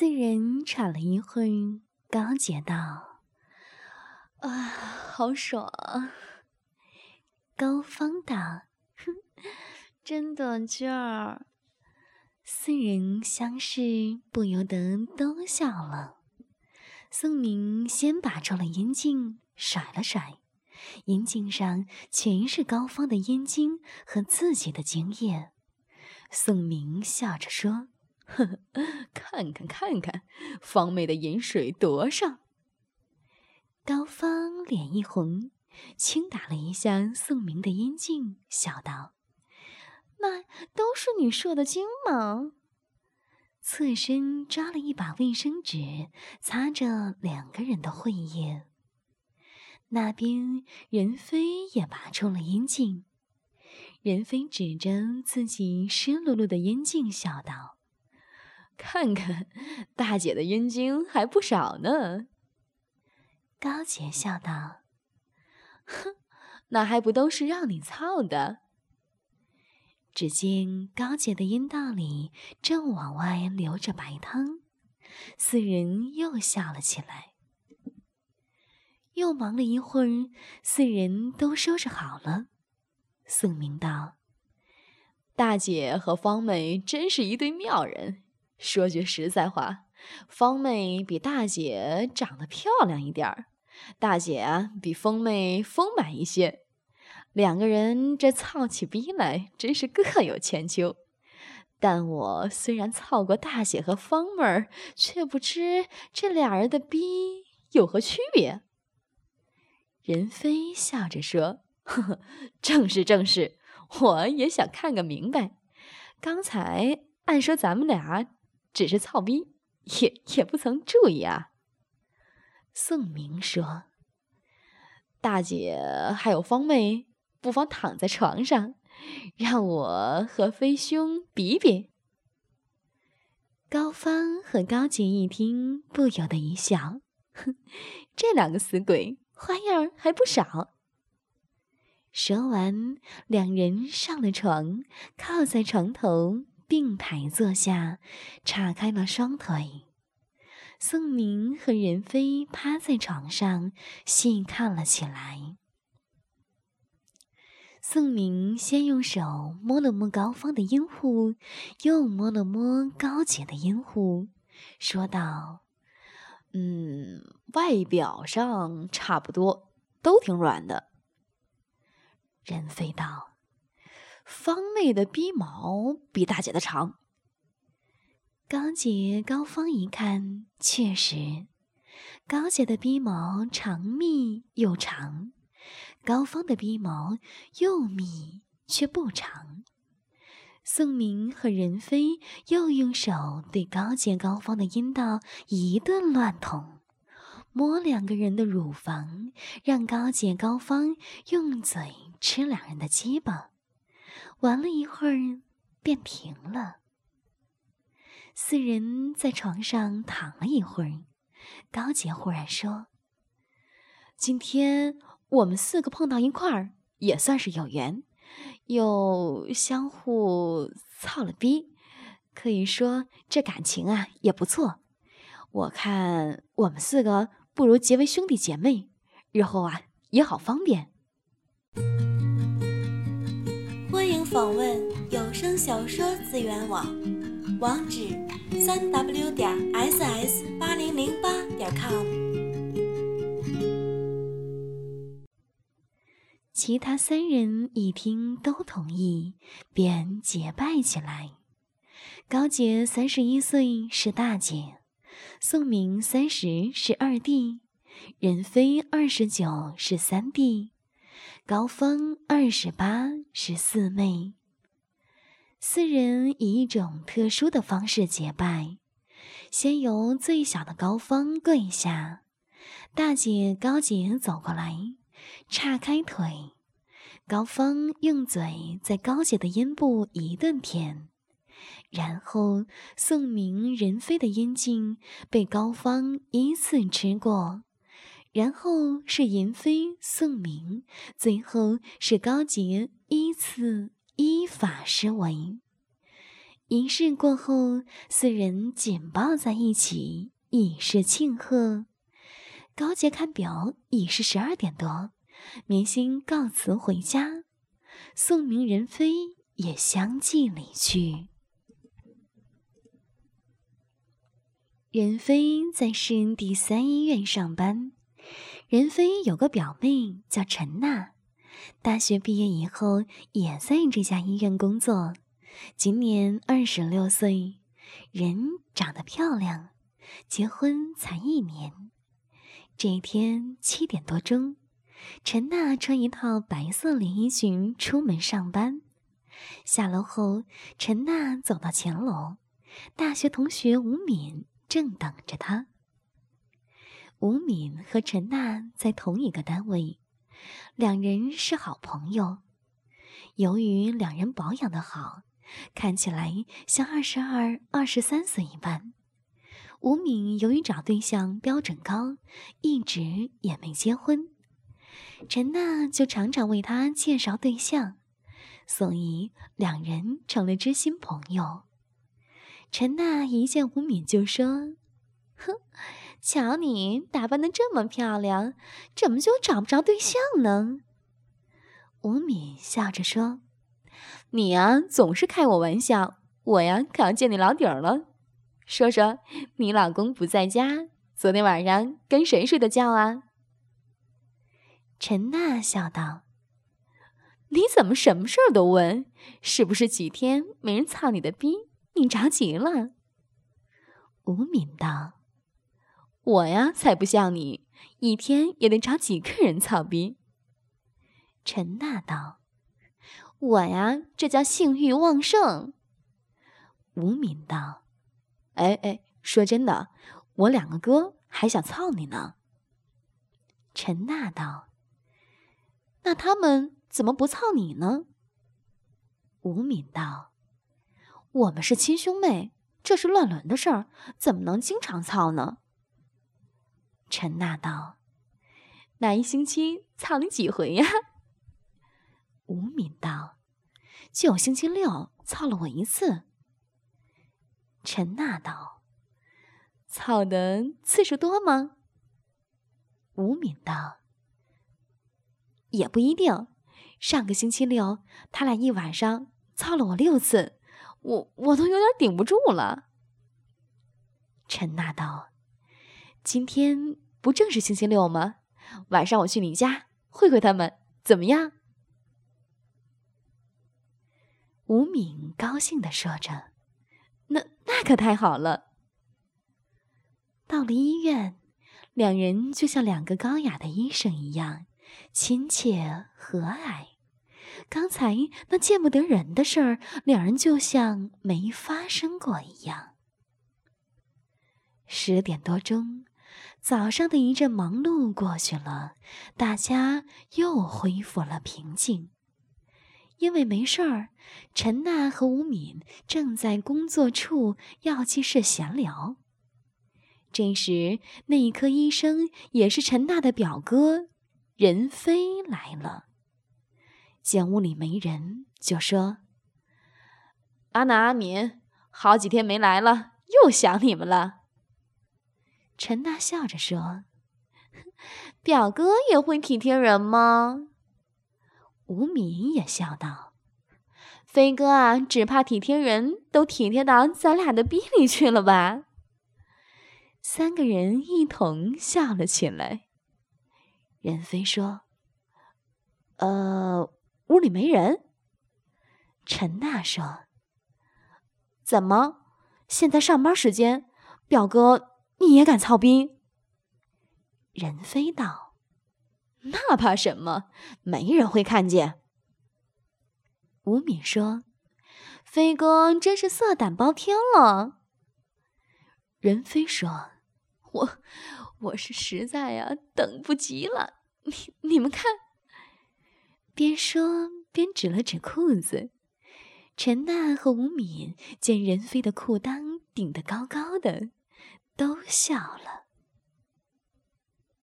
四人喘了一会儿，高洁道：“啊，好爽！”高芳道：“哼，真短劲儿。”四人相视，不由得都笑了。宋明先拔出了烟镜，甩了甩，烟镜上全是高芳的烟晶和自己的精液。宋明笑着说：“ 呵呵，看看看看，芳妹的饮水多上。”高芳脸一红，轻打了一下宋明的阴茎，笑道。那都是你射的精吗？侧身抓了一把卫生纸，擦着两个人的会液。那边任飞也拔出了阴茎，任飞指着自己湿漉漉的阴茎，笑道：“看看，大姐的阴茎还不少呢。”高洁笑道：“哼，那还不都是让你操的？”只见高洁的阴道里正往外流着白汤，四人又笑了起来。又忙了一会儿，四人都收拾好了。宋明道：“大姐和方妹真是一对妙人。说句实在话，方妹比大姐长得漂亮一点儿，大姐啊比方妹丰满一些。”两个人这操起逼来，真是各有千秋。但我虽然操过大姐和方妹儿，却不知这俩人的逼有何区别。任飞笑着说：“呵呵，正是正是，我也想看个明白。刚才按说咱们俩只是操逼，也也不曾注意啊。”宋明说：“大姐还有方妹。”不妨躺在床上，让我和飞兄比比。高芳和高洁一听，不由得一笑：“哼，这两个死鬼花样还不少。”说完，两人上了床，靠在床头，并排坐下，岔开了双腿。宋明和任飞趴在床上，细看了起来。宋明先用手摸了摸高芳的阴户，又摸了摸高洁的阴户，说道：“嗯，外表上差不多，都挺软的。”任飞道：“方妹的逼毛比大姐的长。”高姐、高芳一看，确实，高洁的逼毛长密又长。高芳的鼻毛又密却不长，宋明和任飞又用手对高洁、高芳的阴道一顿乱捅，摸两个人的乳房，让高洁、高芳用嘴吃两人的鸡巴，玩了一会儿便停了。四人在床上躺了一会儿，高洁忽然说：“今天。”我们四个碰到一块儿，也算是有缘，又相互操了逼，可以说这感情啊也不错。我看我们四个不如结为兄弟姐妹，日后啊也好方便。访问有声小说资源网，网址：三 w 点 ss 八零零八点 com。其他三人一听都同意，便结拜起来。高杰三十一岁是大姐，宋明三十是二弟，任飞二十九是三弟，高峰二十八是四妹。四人以一种特殊的方式结拜：先由最小的高峰跪下，大姐高洁走过来。岔开腿，高峰用嘴在高洁的阴部一顿舔，然后宋明、任飞的阴茎被高峰依次吃过，然后是银飞、宋明，最后是高洁依次依法施为。仪式过后，四人紧抱在一起，以示庆贺。高洁看表，已是十二点多，明星告辞回家，宋明、任飞也相继离去。任飞在市第三医院上班。任飞有个表妹叫陈娜，大学毕业以后也在这家医院工作。今年二十六岁，人长得漂亮，结婚才一年。这一天七点多钟，陈娜穿一套白色连衣裙出门上班。下楼后，陈娜走到前楼，大学同学吴敏正等着她。吴敏和陈娜在同一个单位，两人是好朋友。由于两人保养的好。看起来像二十二、二十三岁一般。吴敏由于找对象标准高，一直也没结婚。陈娜就常常为他介绍对象，所以两人成了知心朋友。陈娜一见吴敏就说：“哼，瞧你打扮的这么漂亮，怎么就找不着对象呢？”吴敏笑着说。你呀，总是开我玩笑，我呀可要见你老底儿了。说说，你老公不在家，昨天晚上跟谁睡的觉啊？陈娜笑道：“你怎么什么事儿都问？是不是几天没人操你的逼，你着急了？”吴敏道：“我呀才不像你，一天也得找几个人操逼。”陈娜道。我呀，这叫性欲旺盛。吴敏道：“哎哎，说真的，我两个哥还想操你呢。”陈娜道：“那他们怎么不操你呢？”吴敏道：“我们是亲兄妹，这是乱伦的事儿，怎么能经常操呢？”陈娜道：“那一星期操你几回呀？”吴敏道：“就星期六操了我一次。”陈娜道：“操的次数多吗？”吴敏道：“也不一定。上个星期六，他俩一晚上操了我六次，我我都有点顶不住了。”陈娜道：“今天不正是星期六吗？晚上我去你家会会他们，怎么样？”吴敏高兴地说着：“那那可太好了。”到了医院，两人就像两个高雅的医生一样亲切和蔼。刚才那见不得人的事儿，两人就像没发生过一样。十点多钟，早上的一阵忙碌过去了，大家又恢复了平静。因为没事儿，陈娜和吴敏正在工作处药剂室闲聊。这时，内科医生也是陈娜的表哥任飞来了。见屋里没人，就说：“阿娜、阿敏，好几天没来了，又想你们了。”陈娜笑着说：“表哥也会体贴人吗？”吴敏也笑道：“飞哥啊，只怕体贴人都体贴到咱俩的逼里去了吧？”三个人一同笑了起来。任飞说：“呃，屋里没人。”陈娜说：“怎么？现在上班时间，表哥你也敢操兵？”任飞道。那怕什么？没人会看见。吴敏说：“飞哥真是色胆包天了。”任飞说：“我我是实在呀，等不及了。你你们看。”边说边指了指裤子。陈娜和吴敏见任飞的裤裆顶得高高的，都笑了。